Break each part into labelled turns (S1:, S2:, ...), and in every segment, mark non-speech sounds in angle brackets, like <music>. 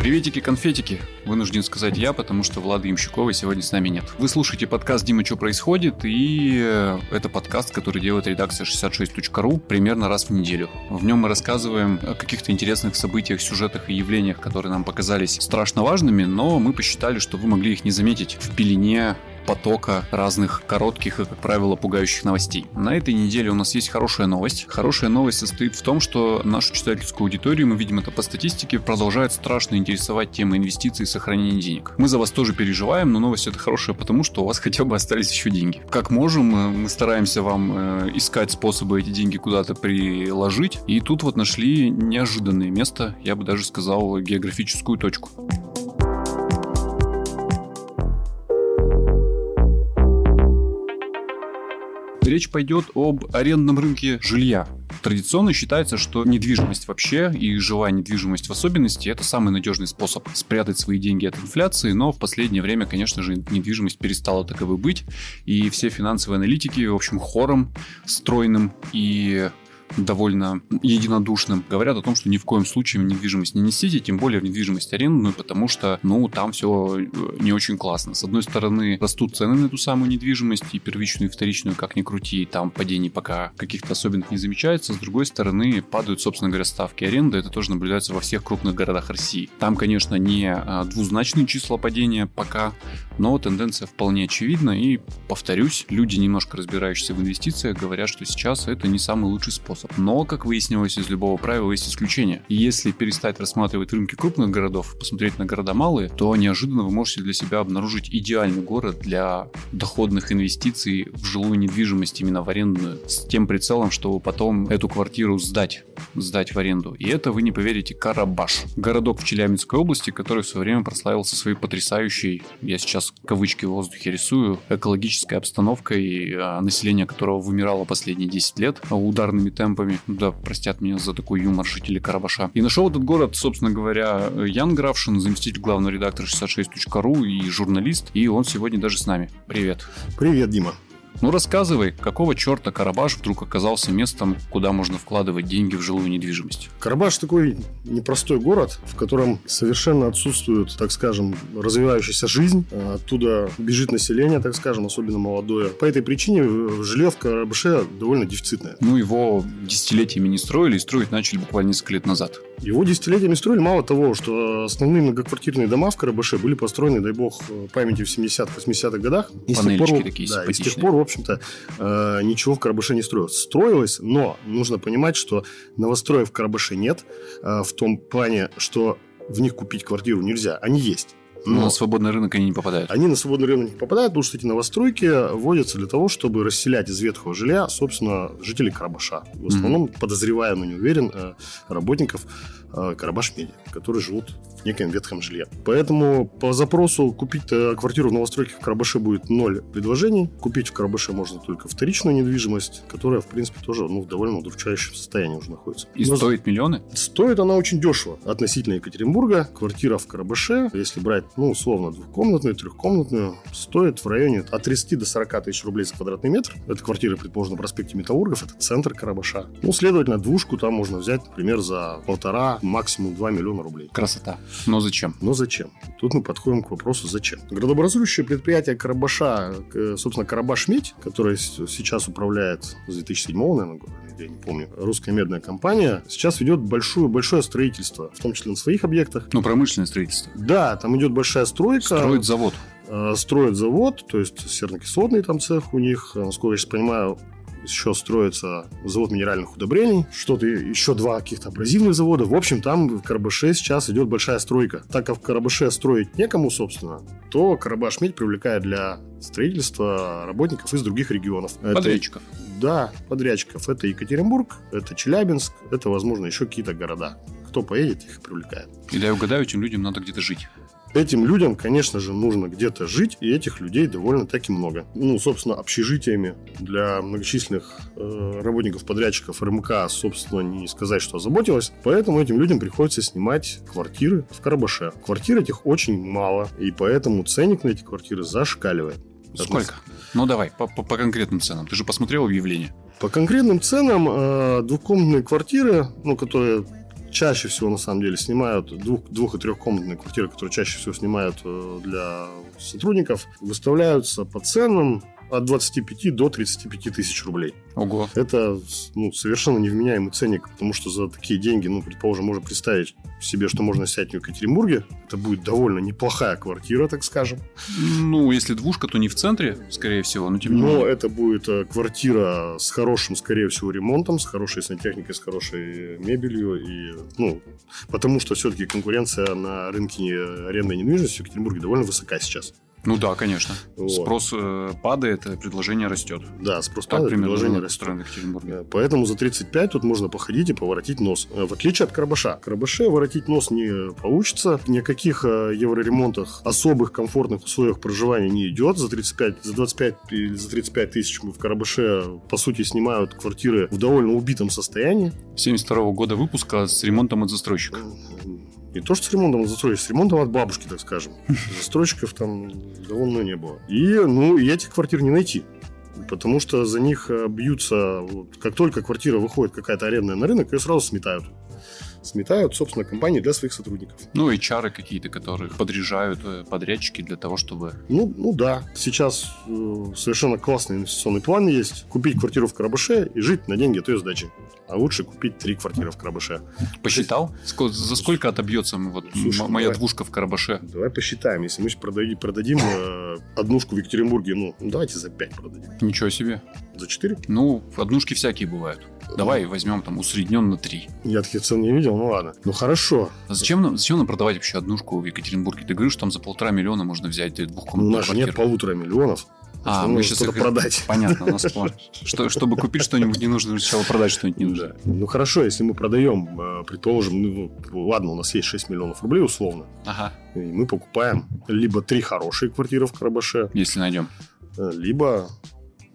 S1: Приветики-конфетики, вынужден сказать я, потому что Влады Ямщиковой сегодня с нами нет. Вы слушаете подкаст «Дима, что происходит?» и э, это подкаст, который делает редакция 66.ru примерно раз в неделю. В нем мы рассказываем о каких-то интересных событиях, сюжетах и явлениях, которые нам показались страшно важными, но мы посчитали, что вы могли их не заметить в пелене потока разных коротких и, как правило, пугающих новостей. На этой неделе у нас есть хорошая новость. Хорошая новость состоит в том, что нашу читательскую аудиторию, мы видим это по статистике, продолжает страшно интересовать тема инвестиций и сохранения денег. Мы за вас тоже переживаем, но новость это хорошая потому, что у вас <laughs> хотя бы остались еще деньги. Как можем, мы стараемся вам э, искать способы эти деньги куда-то приложить. И тут вот нашли неожиданное место, я бы даже сказал, географическую точку. Речь пойдет об арендном рынке жилья. Традиционно считается, что недвижимость вообще и живая недвижимость в особенности это самый надежный способ спрятать свои деньги от инфляции, но в последнее время, конечно же, недвижимость перестала таковой быть, и все финансовые аналитики, в общем, хором стройным и довольно единодушным, говорят о том, что ни в коем случае в недвижимость не несите, тем более в недвижимость арендную, потому что, ну, там все э, не очень классно. С одной стороны, растут цены на эту самую недвижимость, и первичную, и вторичную, как ни крути, там падений пока каких-то особенных не замечается. С другой стороны, падают, собственно говоря, ставки аренды, это тоже наблюдается во всех крупных городах России. Там, конечно, не а, двузначные числа падения пока, но тенденция вполне очевидна, и, повторюсь, люди, немножко разбирающиеся в инвестициях, говорят, что сейчас это не самый лучший способ способ. Но, как выяснилось, из любого правила есть исключение. И если перестать рассматривать рынки крупных городов, посмотреть на города малые, то неожиданно вы можете для себя обнаружить идеальный город для доходных инвестиций в жилую недвижимость, именно в арендную, с тем прицелом, чтобы потом эту квартиру сдать, сдать в аренду. И это, вы не поверите, Карабаш. Городок в Челябинской области, который в свое время прославился своей потрясающей, я сейчас кавычки в воздухе рисую, экологической обстановкой, а, население которого вымирало последние 10 лет ударными темпами темпами. Да, простят меня за такой юмор жители Карабаша. И нашел этот город, собственно говоря, Ян Графшин, заместитель главного редактора 66.ru и журналист. И он сегодня даже с нами. Привет.
S2: Привет, Дима.
S1: Ну рассказывай, какого черта Карабаш вдруг оказался местом, куда можно вкладывать деньги в жилую недвижимость?
S2: Карабаш такой непростой город, в котором совершенно отсутствует, так скажем, развивающаяся жизнь. Оттуда бежит население, так скажем, особенно молодое. По этой причине жилье в Карабаше довольно дефицитное.
S1: Ну, его десятилетиями не строили и строить начали буквально несколько лет назад.
S2: Его десятилетиями строили. Мало того, что основные многоквартирные дома в Карабаше были построены, дай бог, памяти в 70-80-х годах.
S1: И Панельчики пор, такие да,
S2: и с тех пор, общем-то, э, ничего в Карабаше не строилось. Строилось, но нужно понимать, что новостроев в Карабаше нет, э, в том плане, что в них купить квартиру нельзя. Они есть.
S1: Но на свободный рынок они не попадают.
S2: Они на свободный рынок не попадают, потому что эти новостройки вводятся для того, чтобы расселять из ветхого жилья, собственно, жителей Карабаша. В основном, mm-hmm. подозревая, но не уверен, э, работников Карабаш Медиа, которые живут в неком ветхом жилье. Поэтому по запросу купить э, квартиру в новостройке в Карабаше будет ноль предложений. Купить в Карабаше можно только вторичную недвижимость, которая, в принципе, тоже ну, в довольно удручающем состоянии уже находится.
S1: И Но стоит миллионы?
S2: Стоит она очень дешево. Относительно Екатеринбурга квартира в Карабаше, если брать ну, условно, двухкомнатную, трехкомнатную, стоит в районе от 30 до 40 тысяч рублей за квадратный метр. Это квартира, предположим, на проспекте Металлургов, это центр Карабаша. Ну, следовательно, двушку там можно взять, например, за полтора, максимум 2 миллиона рублей.
S1: Красота. Но зачем?
S2: Но зачем? Тут мы подходим к вопросу «зачем?». Градообразующее предприятие Карабаша, собственно, Карабаш-Медь, которое сейчас управляет с 2007 наверное, года, я не помню, русская медная компания, сейчас ведет большое, большое строительство, в том числе на своих объектах.
S1: Ну, промышленное строительство.
S2: Да, там идет большая стройка.
S1: Строит завод.
S2: Э, строят завод, то есть серно-кислотный там цех у них, э, насколько я сейчас понимаю, еще строится завод минеральных удобрений, что-то еще два каких-то абразивных завода. В общем, там в Карабаше сейчас идет большая стройка. Так как в Карабаше строить некому, собственно, то Карабаш Медь привлекает для строительства работников из других регионов.
S1: Подрядчиков.
S2: Это, да, подрядчиков. Это Екатеринбург, это Челябинск, это, возможно, еще какие-то города. Кто поедет, их привлекает.
S1: Или я угадаю, этим людям надо где-то жить.
S2: Этим людям, конечно же, нужно где-то жить, и этих людей довольно-таки много. Ну, собственно, общежитиями для многочисленных э, работников-подрядчиков РМК, собственно, не сказать, что озаботилась. Поэтому этим людям приходится снимать квартиры в Карабаше. Квартир этих очень мало, и поэтому ценник на эти квартиры зашкаливает.
S1: Сколько? Ну, давай, по, по, по конкретным ценам. Ты же посмотрел объявление.
S2: По конкретным ценам э, двухкомнатные квартиры, ну, которые чаще всего, на самом деле, снимают двух, двух- и трехкомнатные квартиры, которые чаще всего снимают э, для сотрудников, выставляются по ценам от 25 до 35 тысяч рублей.
S1: Ого.
S2: Это ну, совершенно невменяемый ценник, потому что за такие деньги, ну, предположим, можно представить себе, что можно снять в Екатеринбурге. Это будет довольно неплохая квартира, так скажем.
S1: Ну, если двушка, то не в центре, скорее всего, но тем не
S2: Но
S1: менее.
S2: это будет э, квартира с хорошим, скорее всего, ремонтом, с хорошей сантехникой, с хорошей мебелью. И, ну, потому что все-таки конкуренция на рынке арендной недвижимости в Екатеринбурге довольно высока сейчас.
S1: Ну да, конечно.
S2: Вот.
S1: Спрос э, падает, предложение растет.
S2: Да, спрос
S1: Так
S2: падает,
S1: примерно
S2: предложение растет.
S1: в Екатеринбурге.
S2: Э, Поэтому за 35 тут можно походить и поворотить нос. Э, В отличие от Карабаша. В Карабаше воротить нос не получится. Ни о каких э, евроремонтах, особых комфортных условиях проживания не идет. За 35, за 25 или за 35 тысяч мы в Карабаше, по сути, снимают квартиры в довольно убитом состоянии.
S1: 72 года выпуска с ремонтом от застройщика.
S2: Не то, что с ремонтом от застройщика, с ремонтом от бабушки, так скажем. <laughs> Застройщиков там давно не было. И, ну, и этих квартир не найти. Потому что за них э, бьются... вот, как только квартира выходит какая-то арендная на рынок, ее сразу сметают. Сметают, собственно, компании для своих сотрудников.
S1: Ну и чары какие-то, которых подряжают э, подрядчики для того, чтобы...
S2: Ну, ну да, сейчас э, совершенно классный инвестиционный план есть. Купить квартиру в Карабаше и жить на деньги от ее сдачи. А лучше купить три квартиры в Карабаше.
S1: Посчитал? Ско- За сколько отобьется вот,
S2: Слушай,
S1: моя
S2: давай.
S1: двушка в Карабаше?
S2: Давай посчитаем. Если мы продади- продадим э, однушку в Екатеринбурге, ну, давайте за 5 продадим.
S1: Ничего себе.
S2: За 4?
S1: Ну, однушки всякие бывают. Давай возьмем там усреднен на 3.
S2: Я таких цен не видел, ну ладно. Ну хорошо.
S1: А зачем нам, зачем нам продавать вообще однушку в Екатеринбурге? Ты говоришь, что там за полтора миллиона можно взять
S2: Ну, у
S1: двухкомнатную
S2: нас же нет
S1: квартиру.
S2: полутора миллионов.
S1: А, мы сейчас их-
S2: продать. <laughs>
S1: Понятно, у нас план. Что, чтобы купить что-нибудь не нужно, сначала продать что-нибудь не нужно.
S2: Ну хорошо, если мы продаем, э, предположим, ну, ладно, у нас есть 6 миллионов рублей условно,
S1: Ага,
S2: и мы покупаем либо три хорошие квартиры в Карабаше,
S1: если найдем.
S2: э, либо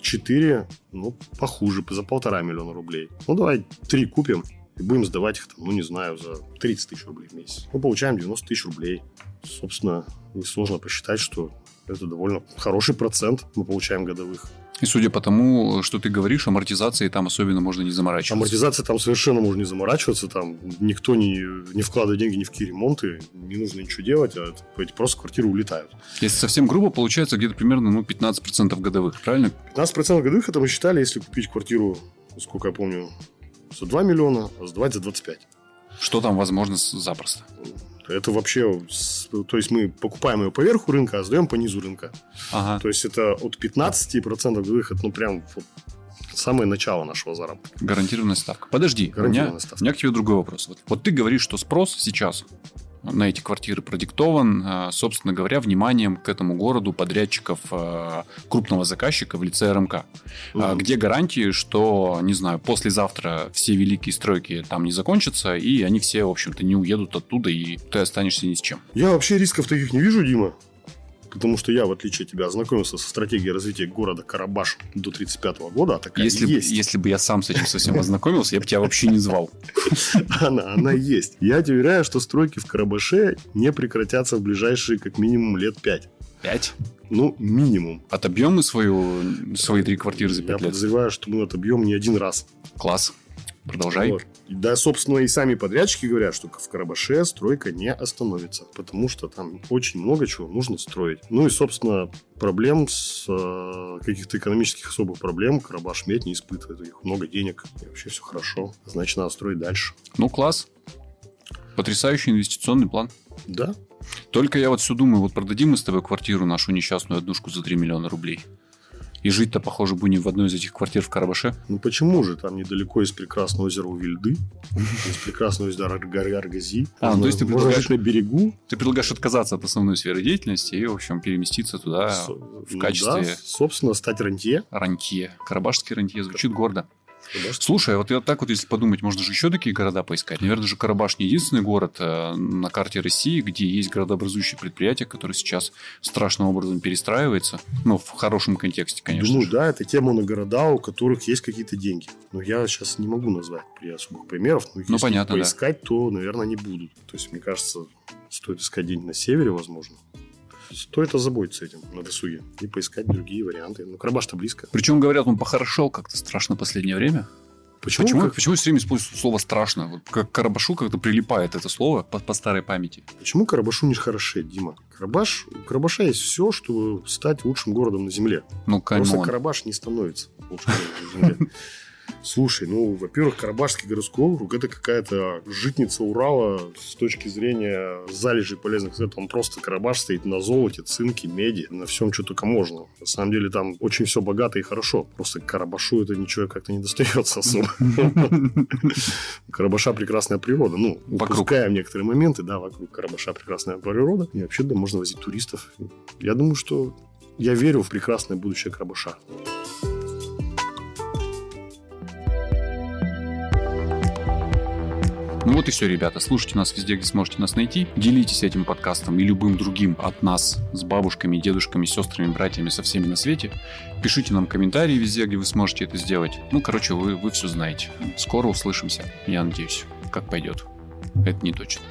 S2: 4, ну, похуже, за полтора миллиона рублей. Ну, давай три купим и будем сдавать их, там, ну, не знаю, за 30 тысяч рублей в месяц. Мы получаем 90 тысяч рублей. Собственно, несложно посчитать, что это довольно хороший процент мы получаем годовых.
S1: И судя по тому, что ты говоришь, амортизации там особенно можно не заморачиваться.
S2: Амортизация там совершенно можно не заморачиваться, там никто не, не вкладывает деньги ни в какие ремонты, не нужно ничего делать, а эти просто квартиры улетают.
S1: Если совсем грубо, получается где-то примерно ну, 15% годовых, правильно?
S2: 15% годовых это мы считали, если купить квартиру, сколько я помню, за 2 миллиона, а сдавать за 25.
S1: Что там возможно запросто?
S2: Это вообще, то есть мы покупаем ее по верху рынка, а сдаем по низу рынка.
S1: Ага.
S2: То есть это от 15% годовых, это ну прям вот самое начало нашего заработка.
S1: Гарантированная ставка. Подожди, у меня,
S2: Гарантированная ставка.
S1: у меня к тебе другой вопрос. Вот, вот ты говоришь, что спрос сейчас на эти квартиры продиктован, э, собственно говоря, вниманием к этому городу подрядчиков э, крупного заказчика в лице РМК.
S2: Мгм.
S1: Где гарантии, что, не знаю, послезавтра все великие стройки там не закончатся, и они все, в общем-то, не уедут оттуда, и ты останешься ни с чем.
S2: Я вообще рисков таких не вижу, Дима. Потому что я, в отличие от тебя, ознакомился со стратегией развития города Карабаш до 1935 года, а такая
S1: Если,
S2: есть.
S1: если бы я сам с этим совсем ознакомился, я бы тебя вообще не звал. <laughs>
S2: Она, она есть. Я тебе уверяю, что стройки в Карабаше не прекратятся в ближайшие как минимум лет 5.
S1: Пять?
S2: Ну, минимум.
S1: Отобьем мы свою, свои три квартиры за
S2: Я
S1: пять лет.
S2: подозреваю, что мы отобьем не один раз.
S1: Класс. Продолжай.
S2: Вот. Да, собственно, и сами подрядчики говорят, что в Карабаше стройка не остановится, потому что там очень много чего нужно строить. Ну и, собственно, проблем с э, каких-то экономических особых проблем Карабаш медь не испытывает. У них много денег, и вообще все хорошо. Значит, надо строить дальше.
S1: Ну, класс. Потрясающий инвестиционный план.
S2: Да,
S1: Только я вот все думаю, вот продадим мы с тобой квартиру, нашу несчастную однушку за 3 миллиона рублей. И жить-то, похоже, будем в одной из этих квартир в Карабаше.
S2: ну почему же? Там недалеко есть прекрасное озеро Увильды, <laughs> есть прекрасное озеро Арг- Аргази.
S1: А, ну, то есть ты предлагаешь-
S2: на берегу.
S1: Ты предлагаешь отказаться от основной сферы деятельности и, в общем, переместиться туда в
S2: ну
S1: качестве
S2: да, собственно, стать рантье.
S1: рантье. Карабашский рантье звучит гордо.
S2: Карабаш.
S1: Слушай, а вот я так вот, если подумать, можно же еще такие города поискать. Наверное же Карабаш не единственный город э, на карте России, где есть городообразующие предприятия, которые сейчас страшным образом перестраиваются. Ну, в хорошем контексте, конечно
S2: Думаю,
S1: же.
S2: да, это те моногорода, у которых есть какие-то деньги. Но я сейчас не могу назвать при особых примеров. Но
S1: Ну,
S2: если
S1: понятно, да.
S2: поискать, то, наверное, не будут. То есть, мне кажется, стоит искать деньги на севере, возможно. Стоит озаботиться этим на досуге и поискать другие варианты. Ну, Карабаш-то близко.
S1: Причем, говорят, он похорошел как-то страшно в последнее время. Почему, почему, как... почему все время используют слово страшно? Вот как Карабашу как-то прилипает это слово по, по старой памяти.
S2: Почему Карабашу не хорошеет, Дима? Карабаш, у Карабаша есть все, чтобы стать лучшим городом на Земле.
S1: Ну,
S2: Просто Карабаш не становится лучшим городом на Земле. <laughs> Слушай, ну, во-первых, Карабашский городской округ – это какая-то житница Урала с точки зрения залежей полезных средств. Он просто Карабаш стоит на золоте, цинке, меди, на всем, что только можно. На самом деле там очень все богато и хорошо. Просто Карабашу это ничего как-то не достается особо. Карабаша прекрасная природа. Ну, упускаем некоторые моменты, да, вокруг Карабаша прекрасная природа. И вообще, да, можно возить туристов. Я думаю, что я верю в прекрасное будущее Карабаша.
S1: Ну вот и все, ребята. Слушайте нас везде, где сможете нас найти. Делитесь этим подкастом и любым другим от нас с бабушками, дедушками, сестрами, братьями, со всеми на свете. Пишите нам комментарии везде, где вы сможете это сделать. Ну, короче, вы, вы все знаете. Скоро услышимся, я надеюсь. Как пойдет. Это не точно.